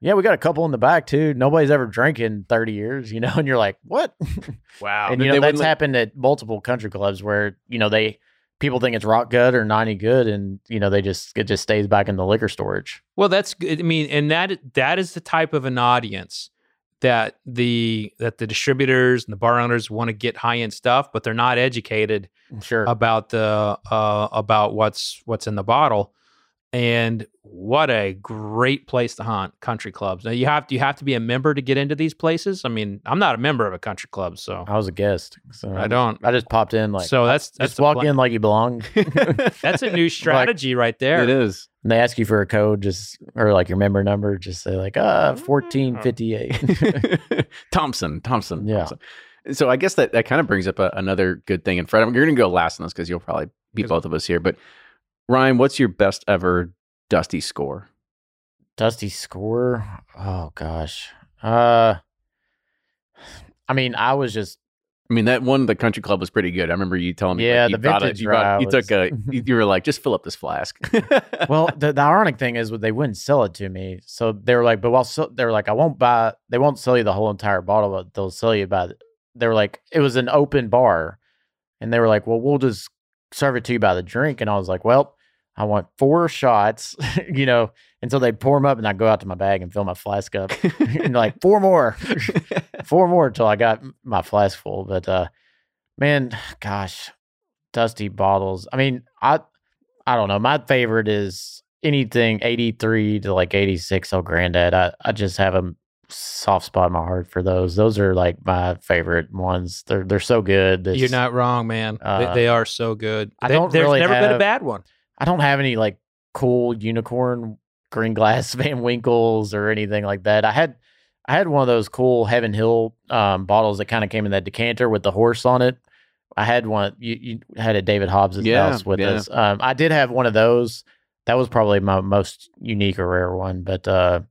yeah, we got a couple in the back too. Nobody's ever drank in 30 years, you know, and you're like, what? wow. and you know that's happened at multiple country clubs where you know they people think it's rock good or 90 good, and you know they just it just stays back in the liquor storage. Well, that's good. I mean, and that that is the type of an audience that the that the distributors and the bar owners want to get high end stuff, but they're not educated Sure. about the uh, about what's what's in the bottle. And what a great place to hunt country clubs. Now you have to you have to be a member to get into these places. I mean, I'm not a member of a country club, so I was a guest, so I don't. I just popped in like so that's that's just walk pla- in like you belong. That's a new strategy right there. It is. and they ask you for a code, just or like your member number, just say like uh fourteen fifty eight. Thompson, Thompson. Yeah. Thompson. So I guess that, that kind of brings up a, another good thing. And Fred, I'm, you're going to go last on this because you'll probably beat both of us here. But Ryan, what's your best ever Dusty score? Dusty score. Oh gosh. Uh, I mean, I was just I mean, that one, the country club was pretty good. I remember you telling me, Yeah, like, you the vintage you, you took a, you, you were like, just fill up this flask. well. The, the ironic thing is, they wouldn't sell it to me, so they were like, "But while so, they were like, I won't buy. They won't sell you the whole entire bottle, but they'll sell you by." They were like, it was an open bar, and they were like, "Well, we'll just serve it to you by the drink," and I was like, "Well." I want four shots, you know, until they pour them up, and I go out to my bag and fill my flask up, and like four more, four more until I got my flask full. But uh man, gosh, dusty bottles. I mean, I I don't know. My favorite is anything 83 to like 86 oh granddad. I, I just have a soft spot in my heart for those. Those are like my favorite ones. They're they're so good. You're not wrong, man. They- Uh, they, are so good. I They- don't there's really never been a bad one. I don't have any like cool unicorn green glass Van Winkles or anything like that. I had I had one of those cool Heaven Hill um, bottles that kind of came in that decanter with the horse on it. I had one. You, you had a David Hobbs' Yeah, house with yeah. us. Um, I did have one of those. That was probably my most unique or rare one. But uh,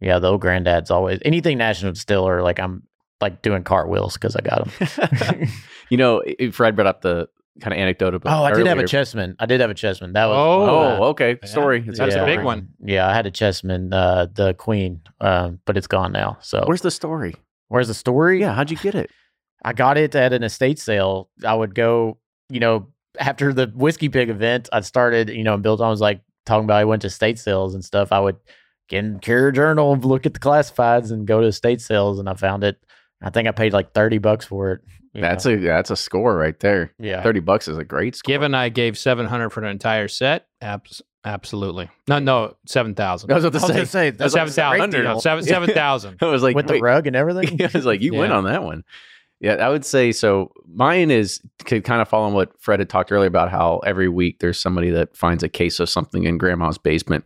yeah, the old granddad's always anything National Distiller. Like I'm like doing cartwheels because I got them. you know, Fred brought up the kind of anecdote about. oh, I did have a. Chessman. I did have a Chessman. That was Oh, one of my- Oh, okay. Yeah. Story. It's That's a big one. Yeah, I had a Chessman, uh, the Queen, um, but it's gone now. So Where's the story? where's the story? Yeah, how'd you get it? I got it at an estate sale. I would go, you know, after the whiskey pig event, I started, you know, and Bill Tom was like talking about I went to estate sales and stuff. I would get in Courier Journal, look at the classifieds, and go to estate sales, and I found it. I think I paid like thirty bucks for it. You That's know. a that's a score right there. yeah. Thirty bucks is a great score. Given I gave 700 for an entire set, abs- absolutely. No, no, 7,000. I was about to say. gonna say That's that's like 7,000. deal. No, seven- 7,000. I was like, with the rug and everything. I was like, you win Yeah. on that one. Yeah, I would say so. Mine is could kind of follow on what Fred had talked earlier about how every week there's somebody that finds a case of something in grandma's basement.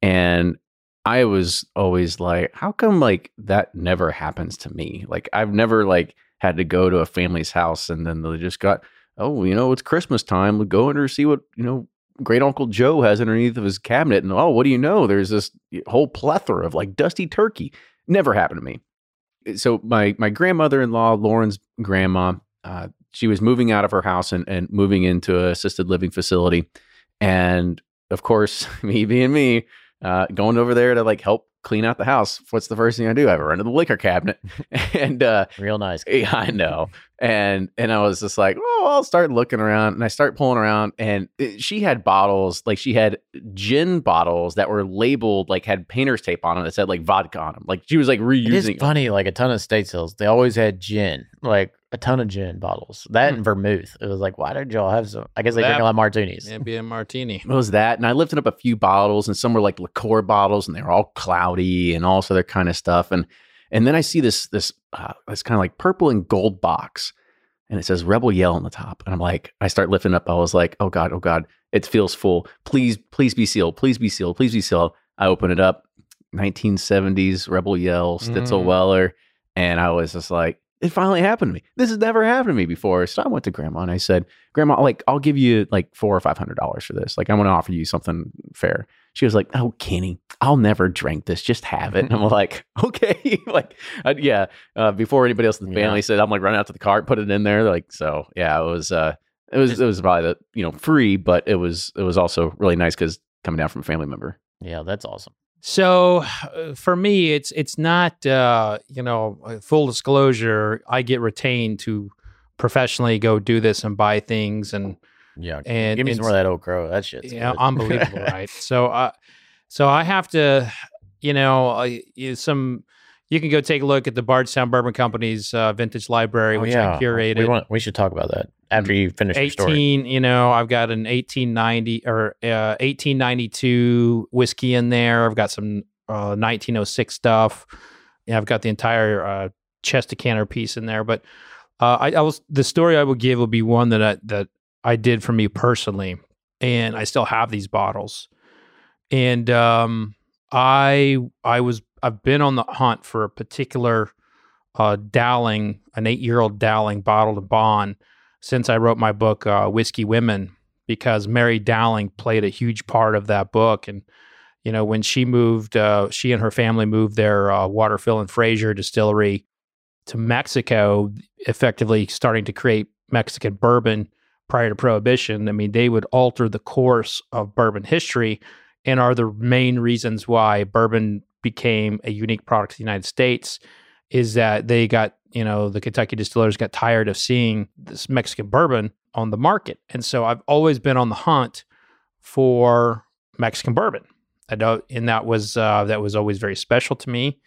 And I was always like, how come like that never happens to me? Like I've never like had to go to a family's house and then they just got, oh, you know, it's Christmas time. We go in see what, you know, great uncle Joe has underneath of his cabinet. And oh, what do you know? There's this whole plethora of like dusty turkey. Never happened to me so my my grandmother-in-law lauren's grandma uh, she was moving out of her house and, and moving into a assisted living facility and of course, me being me, uh, going over there to like help clean out the house. What's the first thing I do? I run to the liquor cabinet, and uh, Real nice. yeah, I know. And and I was just like, oh, I'll start looking around, and I start pulling around, and it- she had bottles, like she had gin bottles that were labeled, like had painter's tape on them that said like vodka on them. Like she was like reusing. It is funny, like a ton of state sales. They always had gin, like a ton of gin bottles. That and vermouth. It was like, why did y'all have some? I guess they drink a lot of martinis. Maybe a martini. It was that, and I lifted up a few bottles, and some were like liqueur bottles, and they were all cloudy and all this other kind of stuff. And and then I see this this uh, this kind of like purple and gold box, and it says Rebel Yell on the top. And I'm like, I start lifting up. I was like, oh god, oh god, it feels full. Please, please be sealed. Please be sealed. Please be sealed. I open it up, 1970s Rebel Yell Stitzel Mm. Weller, and I was just like, it finally happened to me. This has never happened to me before. So I went to Grandma and I said, Grandma, like I'll give you like four or five hundred dollars for this. Like I want to offer you something fair. She was like, "Oh, Kenny, I'll never drink this. Just have it." And I'm like, "Okay." like, uh, yeah. Uh, before anybody else in the Yeah. family said, I'm like running out to the cart, put it in there. Like, so yeah, it was. uh It was. It was probably the you know free, but it was. It was also really nice because coming down from a family member. Yeah, that's awesome. So uh, for me, it's it's not uh, you know uh, full disclosure. I get retained to professionally go do this and buy things and Yeah. and Give me some more of that old crow. That shit's yeah, good. unbelievable, right? So, uh, so I have to, you know, uh, some. You can go take a look at the Bardstown Bourbon Company's uh, vintage library, Oh, which yeah. I curated. We, want, we should talk about that after you finish your story. 18 you know i've got an 1890 or uh, 1892 whiskey in there i've got some uh, 1906 stuff yeah, i've got the entire uh, chest decanter piece in there but uh, I, I was the story i would give will be one that I, that i did for me personally and i still have these bottles and um, i i was i've been on the hunt for a particular uh, dowling an eight year old dowling bottled and bond since I wrote my book, uh, Whiskey Women, because Mary Dowling played a huge part of that book. And, you know, when she moved, uh, she and her family moved their uh, Waterfill and Frazier distillery to Mexico, effectively starting to create Mexican bourbon prior to Prohibition. I mean, they would alter the course of bourbon history and are the main reasons why bourbon became a unique product to the United States is that they got, you know, the Kentucky distillers got tired of seeing this Mexican bourbon on the market. And so I've always been on the hunt for Mexican bourbon. I know, and that was uh, that was always very special to me.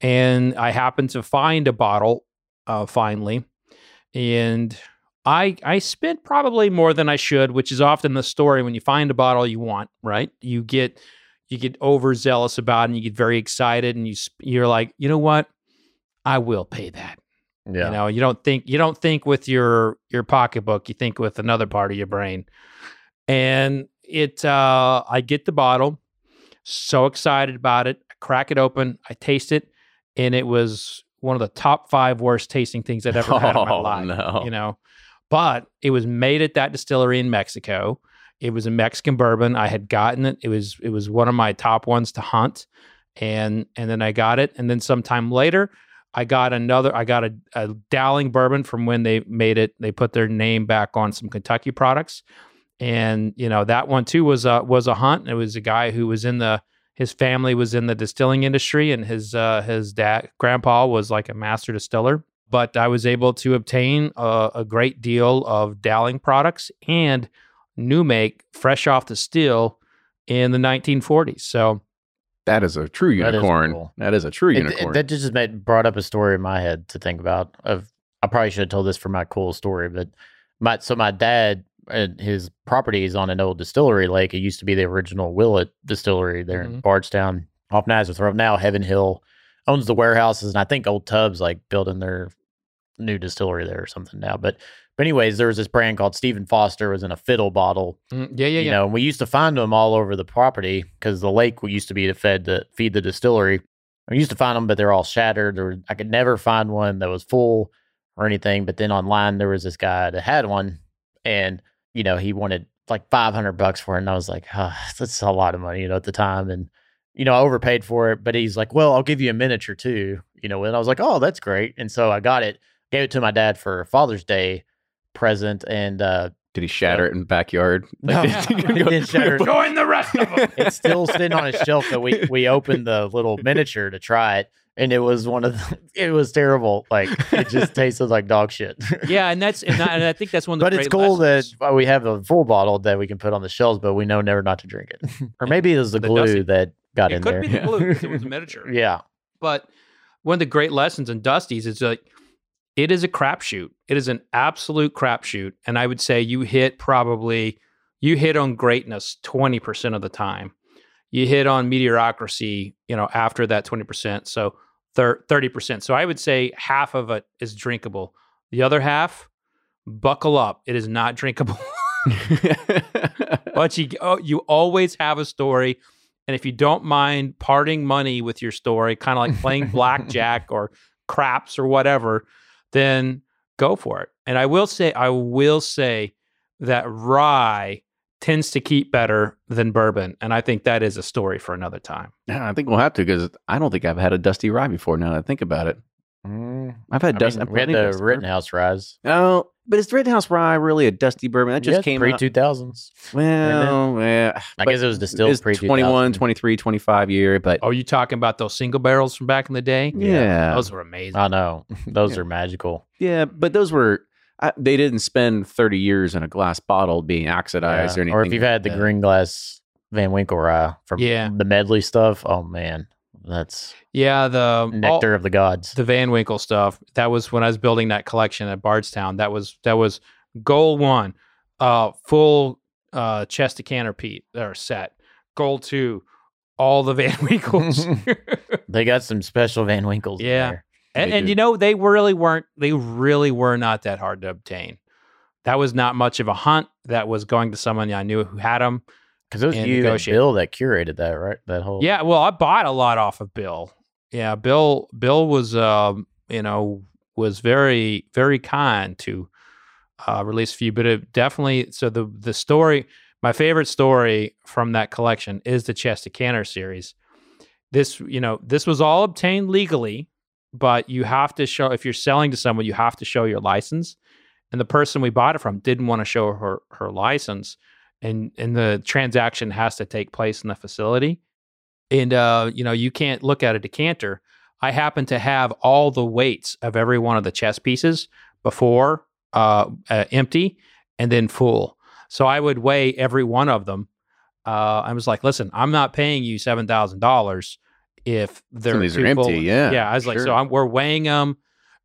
And I happened to find a bottle uh, finally, and I I spent probably more than I should, which is often the story when you find a bottle you want. Right, you get you get overzealous about it, and you get very excited, and you you're like, you know what, I will pay that. Yeah. You know, you don't think you don't think with your your pocketbook, you think with another part of your brain. And it uh I get the bottle, so excited about it. I crack it open, I taste it, and it was one of the top five worst tasting things I'd ever had in my Oh, life. no. You know. But it was made at that distillery in Mexico. It was a Mexican bourbon. I had gotten it. It was it was one of my top ones to hunt. And and then I got it. And then sometime later, I got another. I got a, a Dowling bourbon from when they made it. They put their name back on some Kentucky products, and you know that one too was a was a hunt. It was a guy who was in the his family was in the distilling industry, and his uh, his dad grandpa was like a master distiller. But I was able to obtain a, a great deal of Dowling products and new make, fresh off the steel in the 1940s. So That is a true That is unicorn. cool. that is a true It- it- unicorn. that just made, brought up a story in my head to think about. Of I probably should have told this for my cool story, but my so my dad and his property is on an old distillery lake. It used to be the original Willett distillery there in Mhm. Bardstown off Nazareth Road. Now Heaven Hill owns the warehouses, and I think Old Tubs like building their new distillery there or something now. But but anyways, there was this brand called Stephen Foster was in a fiddle bottle mm, yeah, yeah, you yeah. know, and we used to find them all over the property because the lake used to be to fed to feed the distillery. I used to find them, but they're all shattered. Were- I could never find one that was full or anything. But then online, there was this guy that had one, and you know, he wanted like five hundred bucks for it, and I was like, oh, that's a lot of money, you know, at the time, and you know, I overpaid for it. But he's like, well, I'll give you a miniature too, you know, and I was like, oh, that's great, and so I got it, gave it to my dad for Father's Day present, and uh, Did he shatter it in the backyard? No, Like, did he, go, didn't shatter. Join the rest of them. it's still sitting on his shelf that we we opened the little miniature to try it, and it was one of the, it was terrible. Like it just tasted like dog shit. yeah, and that's and I, and I think that's one of the but it's great cool lessons. that uh, we have a full bottle that we can put on the shelves, but we know never not to drink it. or maybe it was the, The glue dusty- that got it in could there. be the glue 'cause it was a miniature. yeah, But one of the great lessons in Dusty's is like it is a crapshoot. It is an absolute crapshoot, and I would say you hit probably you hit on greatness twenty percent of the time. You hit on mediocrity, you know, after that twenty percent. So thirty percent. So I would say half of it is drinkable. The other half, buckle up. It is not drinkable. but you oh, you always have a story and if you don't mind parting money with your story kind of like playing blackjack or craps or whatever then go for it and i will say i will say that rye tends to keep better than bourbon and i think that is a story for another time Yeah, I think we'll have to because I don't think I've had a dusty rye before. Now that I think about it, Mm, I've had I dusty. mean, we had the Rittenhouse ryes. Oh, but is Rittenhouse rye really a dusty bourbon? That just came pre out. two thousands. Well, yeah, I guess it was distilled it's pre 21, 23, 25 year, but are you talking about those single barrels from back in the day yeah, those were amazing I know those Yeah. are magical. yeah, but those were I, they didn't spend thirty years in a glass bottle being oxidized Yeah. or anything. Or if you've had the green glass Van Winkle rye from Yeah. the medley stuff, oh man, that's yeah the all- nectar of the gods. the Van Winkle stuff. That was when I was building that collection at Bardstown. That was that was goal one, uh, full uh, chest decanter Pete or set. Goal two, all the Van Winkles. they got some special Van Winkles. Yeah. there. and and you know they really weren't. They really were not that hard to obtain. That was not much of a hunt. That was going to someone I knew who had them. Because it was you and. Bill that curated that, right? That whole Yeah, well, I bought a lot off of Bill. Yeah, Bill. Bill was, um, you know, was very, very kind to uh, release a few. But it definitely, so the the story, my favorite story from that collection is the chess decanter series. This, you know, this was all obtained legally, but you have to show if you're selling to someone, you have to show your license. And the person we bought it from didn't want to show her her license, and and the transaction has to take place in the facility and uh, you know you can't look at a decanter. I happen to have all the weights of every one of the chess pieces before uh, uh, empty and then full. So I would weigh every one of them. Uh, I was like, listen, I'm not paying you seven thousand dollars if they're these are empty. ones." Yeah, yeah. I was like, so. I'm, we're weighing them,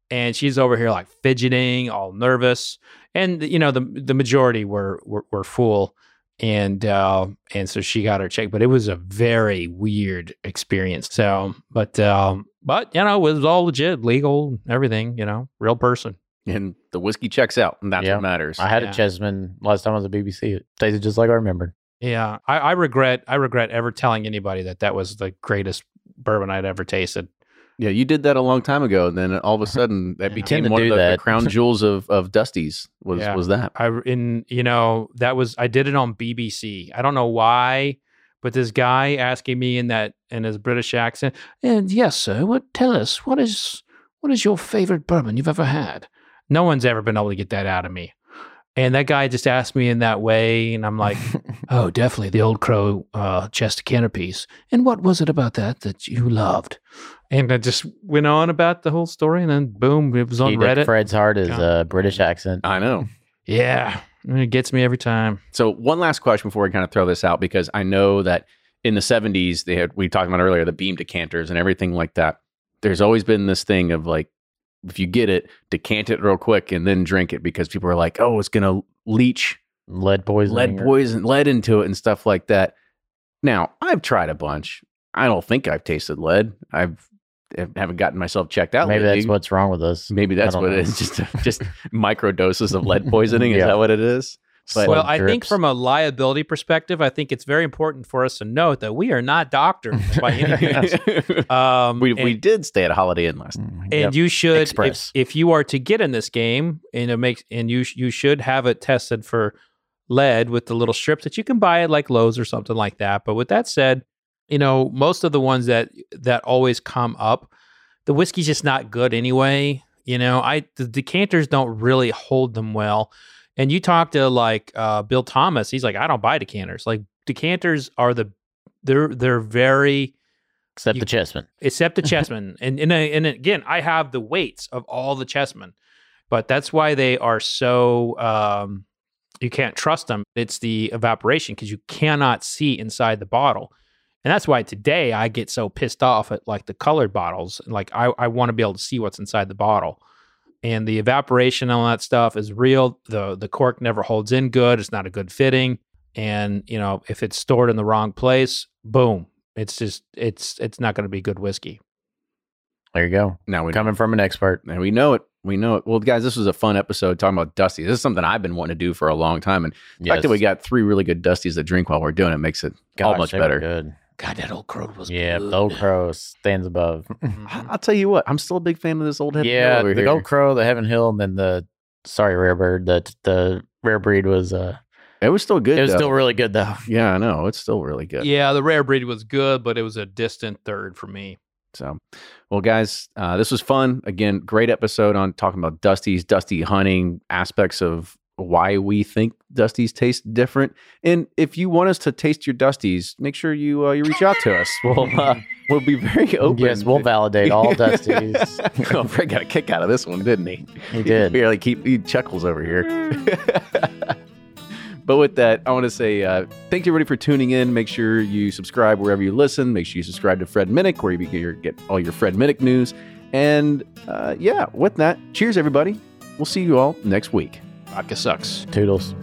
and she's over here like fidgeting, all nervous, and you know the the majority were were, were full and uh, and so she got her check. But it was a very weird experience. So, but um, but you know, it was all legit, legal, everything. You know, real person. and the whiskey checks out, and that's Yeah. what matters. I had Yeah. a Chessman last time I was at BBC. It tasted just like I remembered. Yeah, I, I regret I regret ever telling anybody that that was the greatest bourbon I'd ever tasted. Yeah, you did that a long time ago. And then all of a sudden, that became one of do the, the crown jewels of of Dusty's. Was Yeah. was that? I in you know that was I did it on BBC. I don't know why, but this guy asking me in that in his British accent, and yes, sir, what tell us what is what is your favorite bourbon you've ever had? No one's ever been able to get that out of me. And that guy just asked me in that way, and I'm like, oh, definitely the Old Crow uh, chess decanter piece. And what was it about that that you loved? And I just went on about the whole story, and then boom, it was on Key Reddit. Fred's heart is God. a British accent. I know. yeah, it gets me every time. So one last question before we kind of throw this out, because I know that in the '70s they had we talked about earlier the beam decanters and everything like that. There's always been this thing of like, if you get it, decant it real quick and then drink it because people are like, oh, it's gonna leach Lead poisoning. lead or- poison, lead into it and stuff like that. Now I've tried a bunch. I don't think I've tasted lead. I've haven't gotten myself checked out. Maybe lately. that's what's wrong with us. Maybe that's don't what know. it is. Just just micro doses of lead poisoning. Is Yeah. that what it is? But- well, Slug I think from a liability perspective, I think it's very important for us to note that we are not doctors by any means. Um, we and, we did stay at a Holiday Inn last. Mm, and yep. you should, if, if you are to get in this game, and it makes, and you sh- you should have it tested for lead with the little strips that you can buy at like Lowe's or something like that. But with that said, you know, most of the ones that that always come up, the whiskey's just not good anyway. You know, I the decanters don't really hold them well. And you talk to like uh, Bill Thomas, he's like, I don't buy decanters. Like decanters are the they're they're very Except You- the chessmen, except the chessmen. and and, and again, I have the weights of all the chessmen, but that's why they are so um, you can't trust them. It's the evaporation because you cannot see inside the bottle, and that's why today I get so pissed off at like the colored bottles. Like I I want to be able to see what's inside the bottle. And the evaporation and all that stuff is real. the The cork never holds in good. It's not a good fitting. And you know, if it's stored in the wrong place, boom, it's just it's it's not going to be good whiskey. There you go. Now we're Coming from an expert. And we know it. We know it. Well, guys, this was a fun episode talking about Dusty. This is something I've been wanting to do for a long time. And the fact that we got three really good Dusties to drink while we're doing it makes it all much better. Good. God, that old crow was Yeah, good. the old crow stands above. I- I'll tell you what, I'm still a big fan of this old head. yeah, over the here. gold crow, the heaven hill, and then the sorry rare bird. The the rare breed was uh It was still good. it was though. still really good though. yeah, I know. It's still really good. Yeah, the rare breed was good, but it was a distant third for me. So, well, guys, uh, this was fun. Again, great episode on talking about Dusty's, Dusty hunting aspects of why we think Dusty's taste different. And if you want us to taste your Dusties, make sure you uh, you reach out to us. We'll uh, we'll be very open. Yes, we'll validate all Dusties. oh, Fred got a kick out of this one, didn't he? He did. barely keep he chuckles over here. But with that, I want to say uh, thank you everybody for tuning in. Make sure you subscribe wherever you listen. Make sure you subscribe to Fred Minnick where you get, all your Fred Minnick news. And uh, yeah, with that, cheers everybody. We'll see you all next week. Vodka sucks. Toodles.